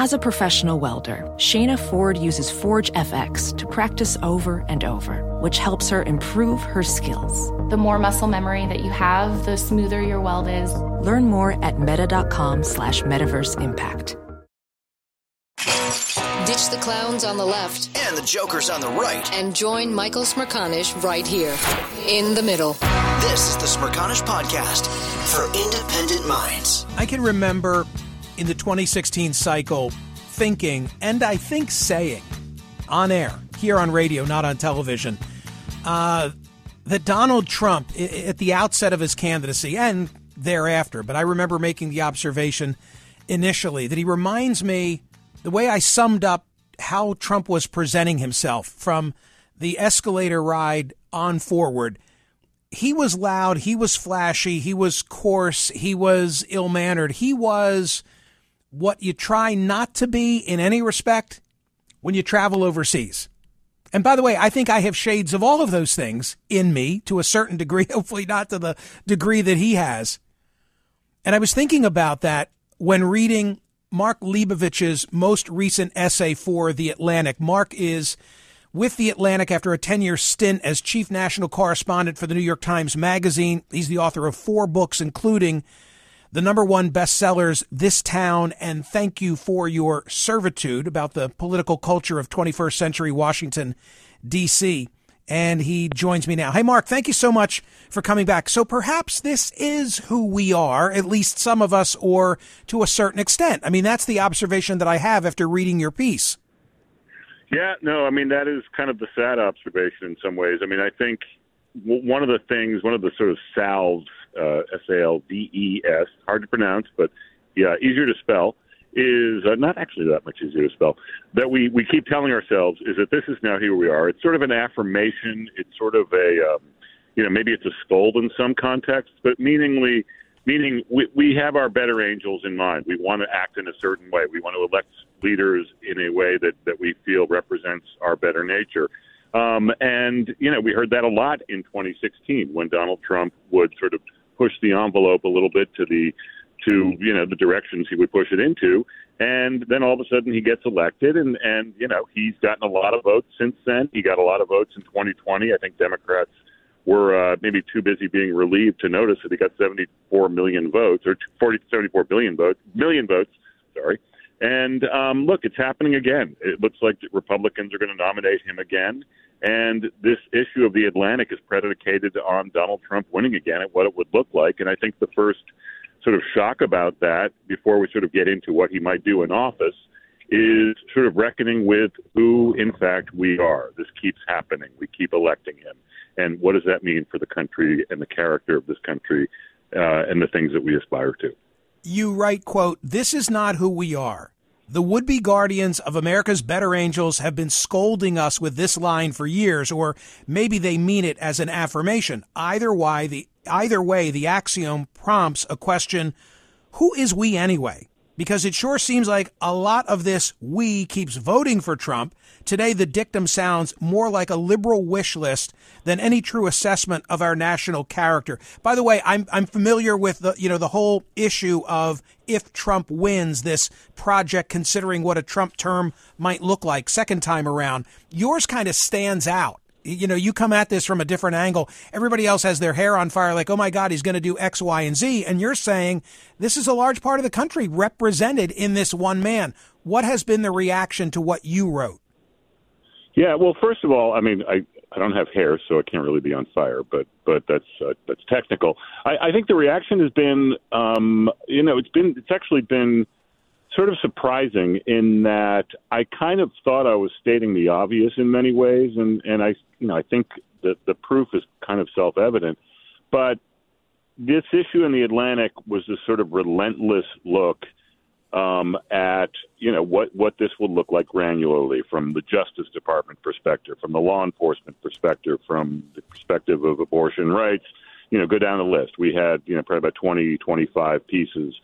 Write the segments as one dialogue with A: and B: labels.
A: As a professional welder, Shayna Ford uses Forge FX to practice over and over, which helps her improve her skills.
B: The more muscle memory that you have, the smoother your weld is.
A: Learn more at meta.com slash metaverse impact.
C: Ditch the clowns on the left
D: and the jokers on the right.
C: and join Michael Smerconish right here in the middle.
D: This is the Smerconish Podcast for independent minds.
E: I can remember in the 2016 cycle thinking, and I think saying on air, here on radio, not on television, uh, that Donald Trump, i- at the outset of his candidacy and thereafter, but I remember making the observation initially that he reminds me the way I summed up how Trump was presenting himself from the escalator ride on forward he was loud, he was flashy, he was coarse, he was ill mannered. He was what you try not to be in any respect when you travel overseas. And by the way, I think I have shades of all of those things in me to a certain degree, hopefully not to the degree that he has. And I was thinking about that when reading Mark Leibovich's most recent essay for The Atlantic. Mark is with The Atlantic after a 10 year stint as chief national correspondent for the New York Times Magazine. He's the author of four books, including the number one bestsellers, This Town and Thank You for Your Servitude, about the political culture of 21st century Washington, D.C. And he joins me now. Hey, Mark, thank you so much for coming back. So perhaps this is who we are, at least some of us, or to a certain extent. I mean, that's the observation that I have after reading your piece.
F: Yeah, no, I mean that is kind of the sad observation in some ways. I mean, I think one of the things, one of the sort of salves, uh, S A L D E S, hard to pronounce, but yeah, easier to spell, is uh, not actually that much easier to spell. That we we keep telling ourselves is that this is now here we are. It's sort of an affirmation. It's sort of a, um, you know, maybe it's a scold in some contexts, but meaningly meaning we, we have our better angels in mind. We want to act in a certain way. We want to elect leaders in a way that, that we feel represents our better nature. Um, and, you know, we heard that a lot in 2016 when Donald Trump would sort of push the envelope a little bit to the, to, you know, the directions he would push it into. And then all of a sudden he gets elected and, and, you know, he's gotten a lot of votes since then. He got a lot of votes in 2020. I think Democrats were uh, maybe too busy being relieved to notice that he got 74 million votes or 40, 74 billion votes, million votes. Sorry. And um, look, it's happening again. It looks like Republicans are going to nominate him again. And this issue of the Atlantic is predicated on Donald Trump winning again and what it would look like. And I think the first sort of shock about that, before we sort of get into what he might do in office, is sort of reckoning with who, in fact, we are. This keeps happening. We keep electing him. And what does that mean for the country and the character of this country uh, and the things that we aspire to?
E: You write, quote, This is not who we are. The would be guardians of America's better angels have been scolding us with this line for years, or maybe they mean it as an affirmation. Either way, the, either way, the axiom prompts a question who is we anyway? Because it sure seems like a lot of this we keeps voting for Trump. Today, the dictum sounds more like a liberal wish list than any true assessment of our national character. By the way, I'm, I'm familiar with the, you know, the whole issue of if Trump wins this project, considering what a Trump term might look like second time around. Yours kind of stands out you know, you come at this from a different angle. Everybody else has their hair on fire, like, oh my God, he's going to do X, Y, and Z. And you're saying this is a large part of the country represented in this one man. What has been the reaction to what you wrote?
F: Yeah, well, first of all, I mean, I, I don't have hair, so I can't really be on fire, but but that's uh, that's technical. I, I think the reaction has been, um, you know, it's been it's actually been sort of surprising in that I kind of thought I was stating the obvious in many ways, and and I you know I think that the proof is kind of self evident, but this issue in the Atlantic was this sort of relentless look um, at you know what what this would look like granularly from the Justice Department perspective, from the law enforcement perspective, from the perspective of abortion rights. You know, go down the list. We had you know probably about 20, 25 pieces,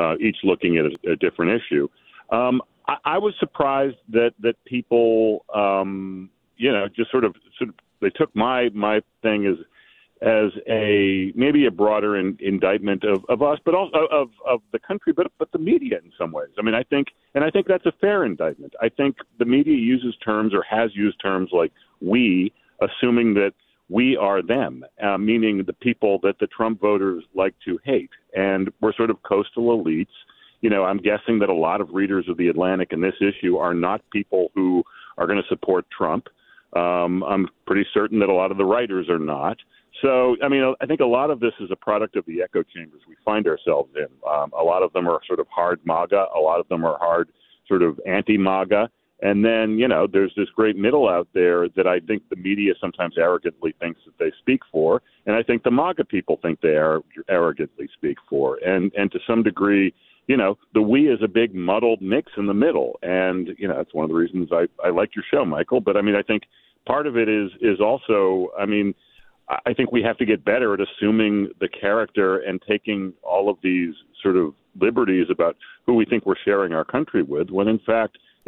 F: uh, each looking at a, a different issue. Um, I, I was surprised that that people, um, you know, just sort of sort of they took my my thing as as a maybe a broader in, indictment of, of us, but also of, of the country, but but the media in some ways. I mean, I think, and I think that's a fair indictment. I think the media uses terms or has used terms like "we," assuming that we are them, uh, meaning the people that the Trump voters like to hate, and we're sort of coastal elites. You know, I'm guessing that a lot of readers of the Atlantic in this issue are not people who are going to support Trump. Um, I'm pretty certain that a lot of the writers are not. So, I mean, I think a lot of this is a product of the echo chambers we find ourselves in. Um, a lot of them are sort of hard MAGA, a lot of them are hard sort of anti MAGA. And then, you know, there's this great middle out there that I think the media sometimes arrogantly thinks that they speak for. And I think the MAGA people think they are arrogantly speak for. And, and to some degree, you know, the we is a big muddled mix in the middle. And, you know, that's one of the reasons I, I like your show, Michael. But I mean, I think part of it is, is also, I mean, I think we have to get better at assuming the character and taking all of these sort of liberties about who we think we're sharing our country with, when in fact,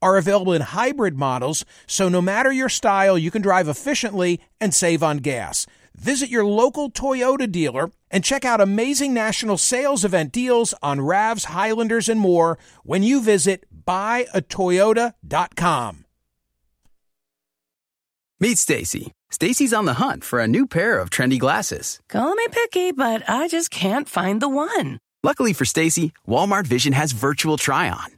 E: are available in hybrid models, so no matter your style, you can drive efficiently and save on gas. Visit your local Toyota dealer and check out amazing national sales event deals on RAVs, Highlanders, and more when you visit buyatoyota.com.
G: Meet Stacy. Stacy's on the hunt for a new pair of trendy glasses.
H: Call me picky, but I just can't find the one.
G: Luckily for Stacy, Walmart Vision has virtual try on.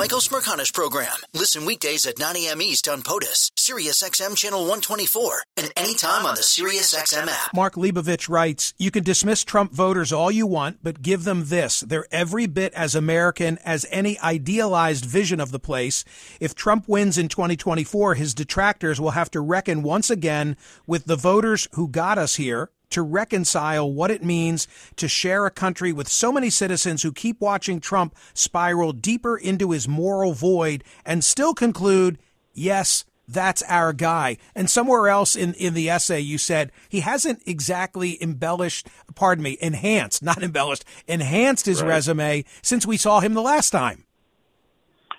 D: Michael Smerconish Program. Listen weekdays at 9 a.m. East on POTUS, SiriusXM Channel 124, and anytime on the SiriusXM app.
E: Mark Leibovich writes, You can dismiss Trump voters all you want, but give them this. They're every bit as American as any idealized vision of the place. If Trump wins in 2024, his detractors will have to reckon once again with the voters who got us here to reconcile what it means to share a country with so many citizens who keep watching Trump spiral deeper into his moral void and still conclude, yes, that's our guy. And somewhere else in, in the essay, you said he hasn't exactly embellished, pardon me, enhanced, not embellished, enhanced his
F: Right.
E: resume since we saw him the last time.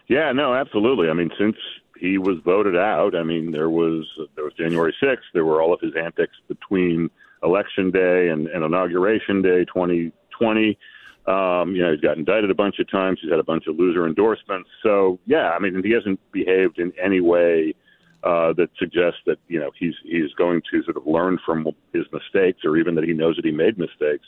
F: Yeah, no, absolutely. I mean, since he was voted out, I mean, there was there was January 6th. There were all of his antics between election day and, and inauguration day 2020. Um, you know, he's got indicted a bunch of times. He's had a bunch of loser endorsements. So, yeah, I mean, he hasn't behaved in any way uh, that suggests that you know he's he's going to sort of learn from his mistakes, or even that he knows that he made mistakes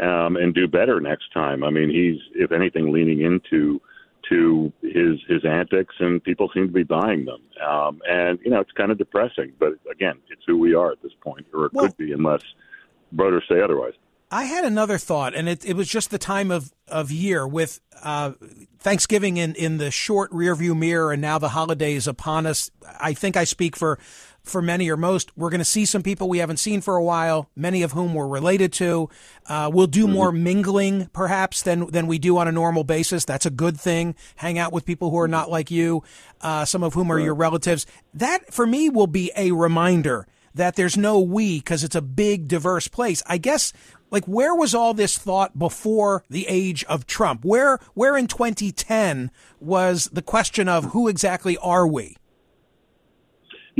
F: um, and do better next time. I mean, he's if anything leaning into to his his antics, and people seem to be buying them. Um, and you know, it's kind of depressing. But again, it's who we are at this point, or it
E: Well-
F: could be, unless voters say otherwise.
E: I had another thought, and it, it was just the time of, of year with uh, Thanksgiving in, in the short rearview mirror, and now the holidays upon us. I think I speak for for many or most. We're going to see some people we haven't seen for a while, many of whom we're related to. Uh, we'll do more mingling, perhaps, than than we do on a normal basis. That's a good thing. Hang out with people who are not like you, uh, some of whom are your relatives. That, for me, will be a reminder that there's no we because it's a big, diverse place. I guess, like, where was all this thought before the age of Trump? Where, where in 2010 was the question of who exactly are we?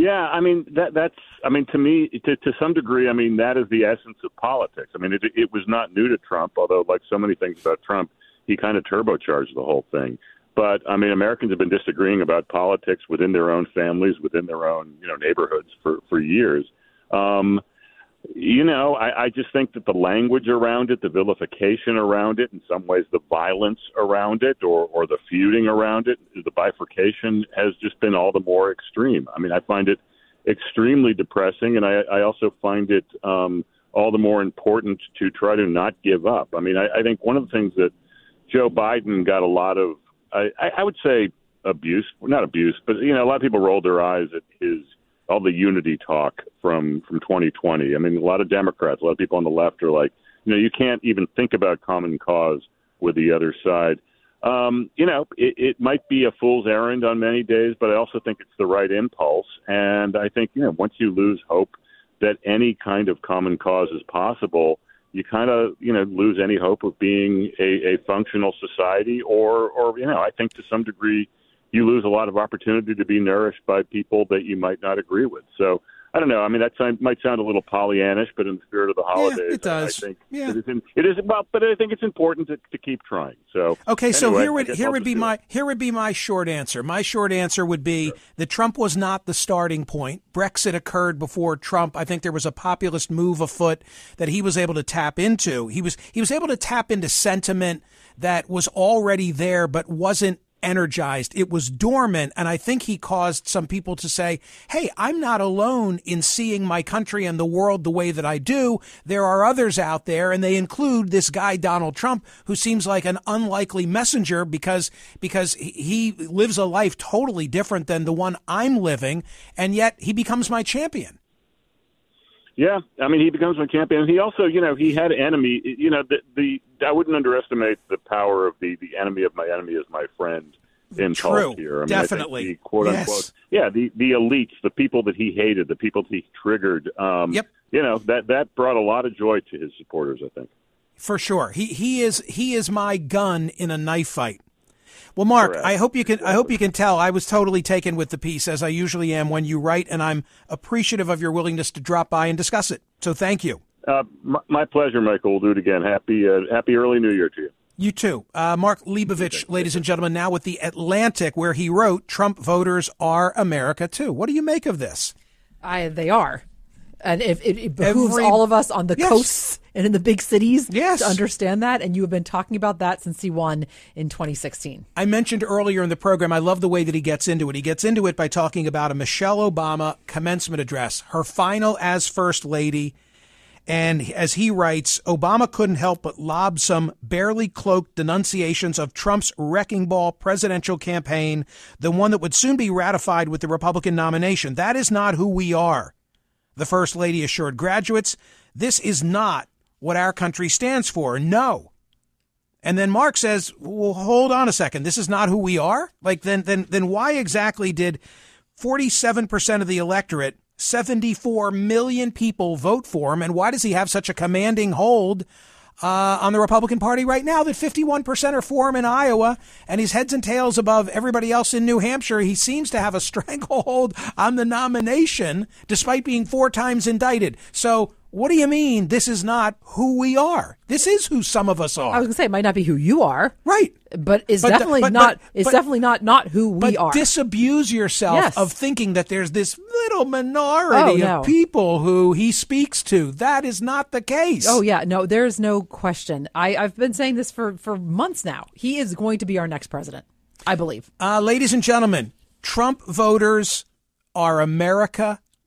F: Yeah, I mean that that's I mean to me to to some degree I mean that is the essence of politics. I mean it it was not new to Trump, although like so many things about Trump, he kind of turbocharged the whole thing. But I mean Americans have been disagreeing about politics within their own families, within their own, you know, neighborhoods for for years. Um you know, I, I just think that the language around it, the vilification around it, in some ways the violence around it, or, or the feuding around it, the bifurcation has just been all the more extreme. I mean, I find it extremely depressing, and I, I also find it um, all the more important to try to not give up. I mean, I, I think one of the things that Joe Biden got a lot of, I, I would say, abuse, not abuse, but you know, a lot of people rolled their eyes at his all the unity talk from from 2020. I mean, a lot of Democrats, a lot of people on the left are like, you know, you can't even think about common cause with the other side. Um, you know, it, it might be a fool's errand on many days, but I also think it's the right impulse. And I think, you know, once you lose hope that any kind of common cause is possible, you kind of, you know, lose any hope of being a, a functional society or, or, you know, I think to some degree, you lose a lot of opportunity to be nourished by people that you might not agree with. So I don't know. I mean, that might sound a little Pollyannish, but in the spirit of the holidays,
E: yeah, it does.
F: I think
E: yeah.
F: it is. In, it is well, but I think it's important to, to keep trying. So
E: okay,
F: anyway,
E: so here would here
F: I'll
E: would be my here would be my short answer. My short answer would be sure. that Trump was not the starting point. Brexit occurred before Trump. I think there was a populist move afoot that he was able to tap into. He was he was able to tap into sentiment that was already there, but wasn't energized. It was dormant. And I think he caused some people to say, Hey, I'm not alone in seeing my country and the world the way that I do. There are others out there. And they include this guy, Donald Trump, who seems like an unlikely messenger because, because he lives a life totally different than the one I'm living. And yet he becomes my champion.
F: Yeah, I mean, he becomes my champion. He also, you know, he had enemy. You know, the, the I wouldn't underestimate the power of the the enemy of my enemy is my friend impulse
E: True.
F: here. I mean,
E: Definitely,
F: the quote
E: yes.
F: unquote. Yeah, the the elites, the people that he hated, the people that he triggered. Um,
E: yep.
F: You know that that brought a lot of joy to his supporters. I think.
E: For sure, he he is he is my gun in a knife fight. Well, Mark,
F: Correct.
E: I hope you can. I hope you can tell. I was totally taken with the piece, as I usually am when you write, and I'm appreciative of your willingness to drop by and discuss it. So, thank you.
F: Uh, my, my, pleasure, Michael. We'll do it again. Happy uh, Happy early New Year to you.
E: You too, uh, Mark Leibovich, ladies and gentlemen. Now with the Atlantic, where he wrote, "Trump voters are America too." What do you make of this?
I: I, they are, and if it, it behooves
E: Every-
I: all of us on the
E: Yes.
I: coasts and in the big cities
E: Yes.
I: to understand that. And you have been talking about that since he won in 2016.
E: I mentioned earlier in the program, I love the way that he gets into it. He gets into it by talking about a Michelle Obama commencement address, her final as First Lady. And as he writes, Obama couldn't help but lob some barely cloaked denunciations of Trump's wrecking ball presidential campaign, the one that would soon be ratified with the Republican nomination. That is not who we are. The First Lady assured graduates, this is not what our country stands for. No. And then Mark says, "Well, hold on a second. This is not who we are." Like then then then why exactly did 47% of the electorate, 74 million people vote for him and why does he have such a commanding hold uh, on the Republican Party right now that 51% are for him in Iowa and he's heads and tails above everybody else in New Hampshire. He seems to have a stranglehold on the nomination despite being four times indicted. So what do you mean this is not who we are? This is who some of us are.
I: I was going to say it might not be who you are,
E: Right.
I: but it's
E: But the-
I: definitely
E: but-
I: not.
E: but-
I: it's definitely not not who we
E: But
I: are.
E: disabuse yourself
I: Yes.
E: of thinking that there's this little minority
I: Oh, no.
E: of people who he speaks to. That is not the case.
I: Oh yeah, no, there's no question. I, I've been saying this for for months now. He is going to be our next president. I believe.
E: Uh, ladies and gentlemen, Trump voters are America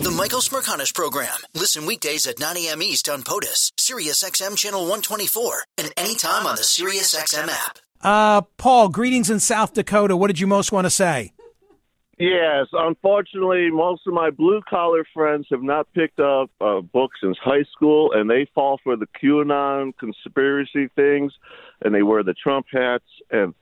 D: The Michael Smerconish Program. Listen weekdays at 9 a.m. East on POTUS, SiriusXM Channel 124, and anytime on the SiriusXM app.
E: Uh, Paul, greetings in South Dakota. What did you most want to say?
J: Yes, unfortunately, most of my blue collar friends have not picked up a book since high school, and they fall for the QAnon conspiracy things, and they wear the Trump hats, and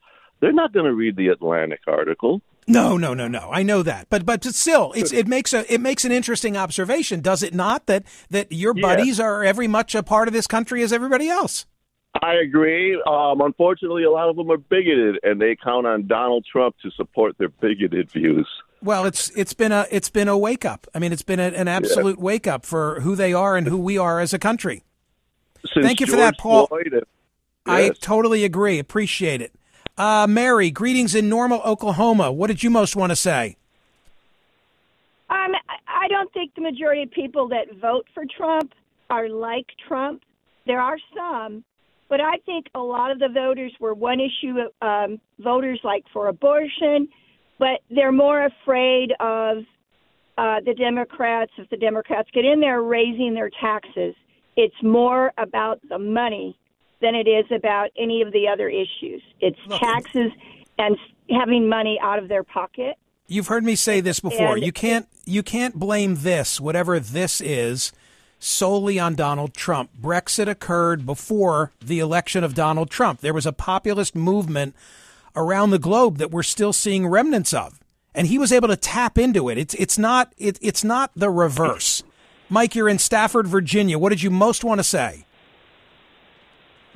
J: they're not going to read the Atlantic article.
E: No, no, no, no. I know that, but but still, it's, it makes a it makes an interesting observation, does it not? That that your buddies are every much a part of this country as everybody else.
J: I agree. Um, unfortunately, a lot of them are bigoted, and they count on Donald Trump to support their bigoted views.
E: Well, it's it's been a it's been a wake up. I mean, it's been a, an absolute yeah. wake up for who they are and who we are as a country.
J: Since
E: Thank you
J: George
E: for that, Paul.
J: Floyd, yes.
E: I totally agree. Appreciate it. Uh, Mary, greetings in Norman, Oklahoma. What did you most want to say?
K: Um, I don't think the majority of people that vote for Trump are like Trump. There are some, but I think a lot of the voters were one issue um, voters like for abortion, but they're more afraid of uh, the Democrats. If the Democrats get in there raising their taxes, it's more about the money than it is about any of the other issues. It's taxes and having money out of their pocket.
E: You've heard me say this before.
K: And
E: you can't you can't blame this, whatever this is, solely on Donald Trump. Brexit occurred before the election of Donald Trump. There was a populist movement around the globe that we're still seeing remnants of. And he was able to tap into it. It's it's not it, it's not the reverse. Mike, you're in Stafford, Virginia. What did you most want to say?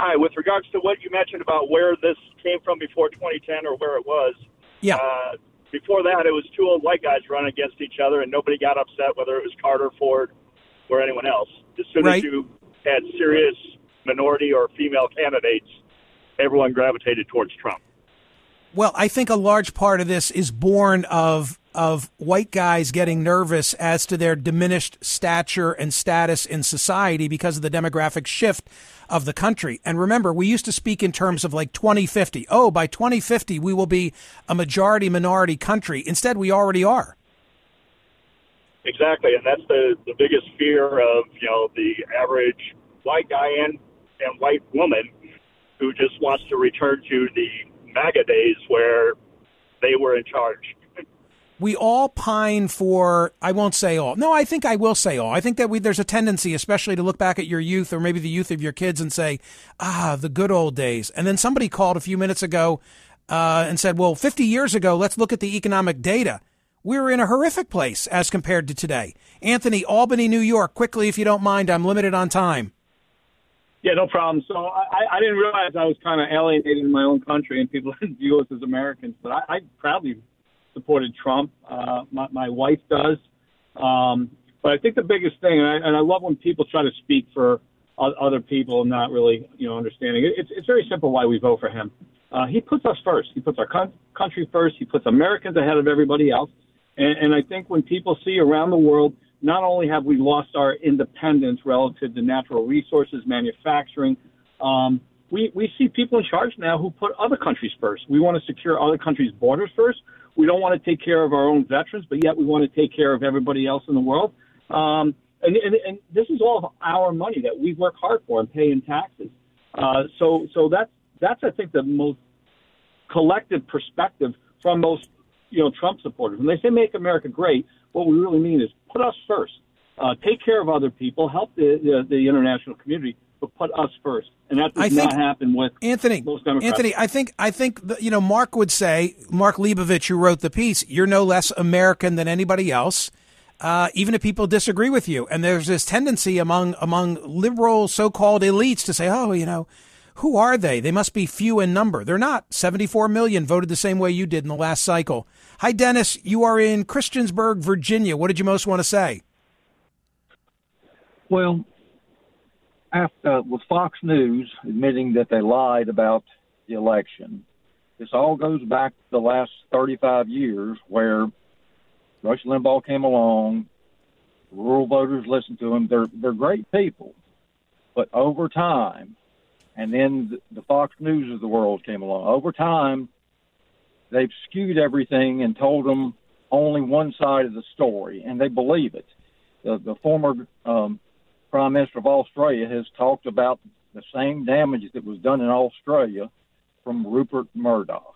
L: Hi, with regards to what you mentioned about where this came from before 2010 or where it was.
E: Yeah.
L: Uh, before that, it was two old white guys running against each other, and nobody got upset whether it was Carter, Ford, or anyone else. As soon
E: Right.
L: as you had serious minority or female candidates, everyone gravitated towards Trump.
E: Well, I think a large part of this is born of of white guys getting nervous as to their diminished stature and status in society because of the demographic shift of the country. And remember, we used to speak in terms of like 2050. Oh, by 2050 we will be a majority minority country. Instead, we already are.
L: Exactly, and that's the the biggest fear of you know the average white guy and and white woman who just wants to return to the MAGA days where they were in charge.
E: We all pine for I won't say all. No, I think I will say all. I think that we there's a tendency especially to look back at your youth or maybe the youth of your kids and say, "Ah, the good old days." And then somebody called a few minutes ago uh, and said, "Well, 50 years ago, let's look at the economic data. We were in a horrific place as compared to today." Anthony, Albany, New York, quickly if you don't mind, I'm limited on time.
M: Yeah, no problem. So I, I didn't realize I was kind of alienated in my own country and people didn't view us as Americans. But I, I proudly supported Trump. Uh, my, my wife does. Um, but I think the biggest thing, and I, and I love when people try to speak for other people and not really, you know, understanding. It, it's, it's very simple why we vote for him. Uh, he puts us first. He puts our con- country first. He puts Americans ahead of everybody else. And, and I think when people see around the world, not only have we lost our independence relative to natural resources, manufacturing, um, we, we see people in charge now who put other countries first. We want to secure other countries' borders first. We don't want to take care of our own veterans, but yet we want to take care of everybody else in the world. Um, and, and, and this is all of our money that we work hard for and pay in taxes. Uh, so, so that's that's I think the most collective perspective from most you know Trump supporters. When they say "Make America Great," what we really mean is put us first, uh, take care of other people, help the, the the international community, but put us first, and that does
E: I think-
M: not happen with
E: Anthony,
M: most Democrats.
E: Anthony, I think I think the, you know Mark would say Mark Leibovich, who wrote the piece, you're no less American than anybody else, uh, even if people disagree with you. And there's this tendency among among liberal so-called elites to say, oh, you know, who are they? They must be few in number. They're not. 74 million voted the same way you did in the last cycle. Hi, Dennis. You are in Christiansburg, Virginia. What did you most want to say?
N: Well, after uh, with Fox News admitting that they lied about the election, this all goes back to the last 35 years where Rush Limbaugh came along, rural voters listened to him. They're they're great people, but over time, and then the, Fox News of the world came along. Over time, they've skewed everything and told them only one side of the story, and they believe it. The, the former um, Prime Minister of Australia has talked about the same damage that was done in Australia from Rupert Murdoch.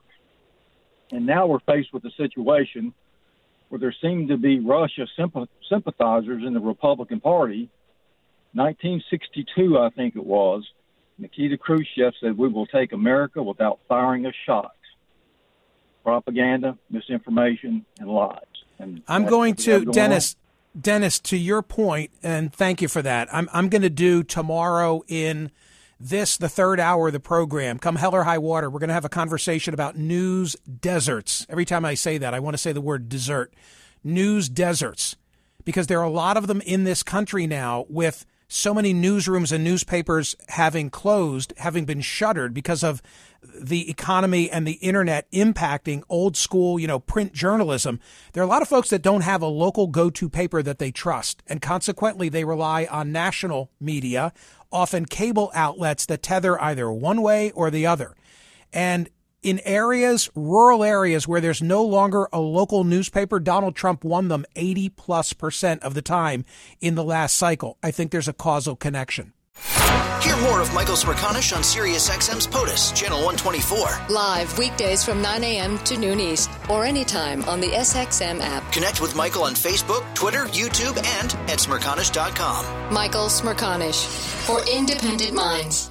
N: And now we're faced with a situation where there seem to be Russia sympathizers in the Republican Party. 1962, I think it was, Nikita Khrushchev said, We will take America without firing a shot. Propaganda, misinformation, and lies. And
E: I'm going to
N: going
E: Dennis. Dennis, to your point, and thank you for that. I'm I'm going to do tomorrow in this the third hour of the program. Come hell or high water, we're going to have a conversation about news deserts. Every time I say that, I want to say the word desert. News deserts, because there are a lot of them in this country now with so many newsrooms and newspapers having closed, having been shuttered because of the economy and the internet impacting old school, you know, print journalism. There are a lot of folks that don't have a local go-to paper that they trust, and consequently they rely on national media, often cable outlets that tether either one way or the other. And in areas, rural areas where there's no longer a local newspaper, Donald Trump won them 80 plus percent of the time in the last cycle. I think there's a causal connection.
D: Hear more of Michael Smerconish on SiriusXM's POTUS, Channel 124.
C: Live weekdays from 9 a.m. to noon East or anytime on the SXM app.
D: Connect with Michael on Facebook, Twitter, YouTube, and at Smerconish.com.
C: Michael Smerconish for independent minds.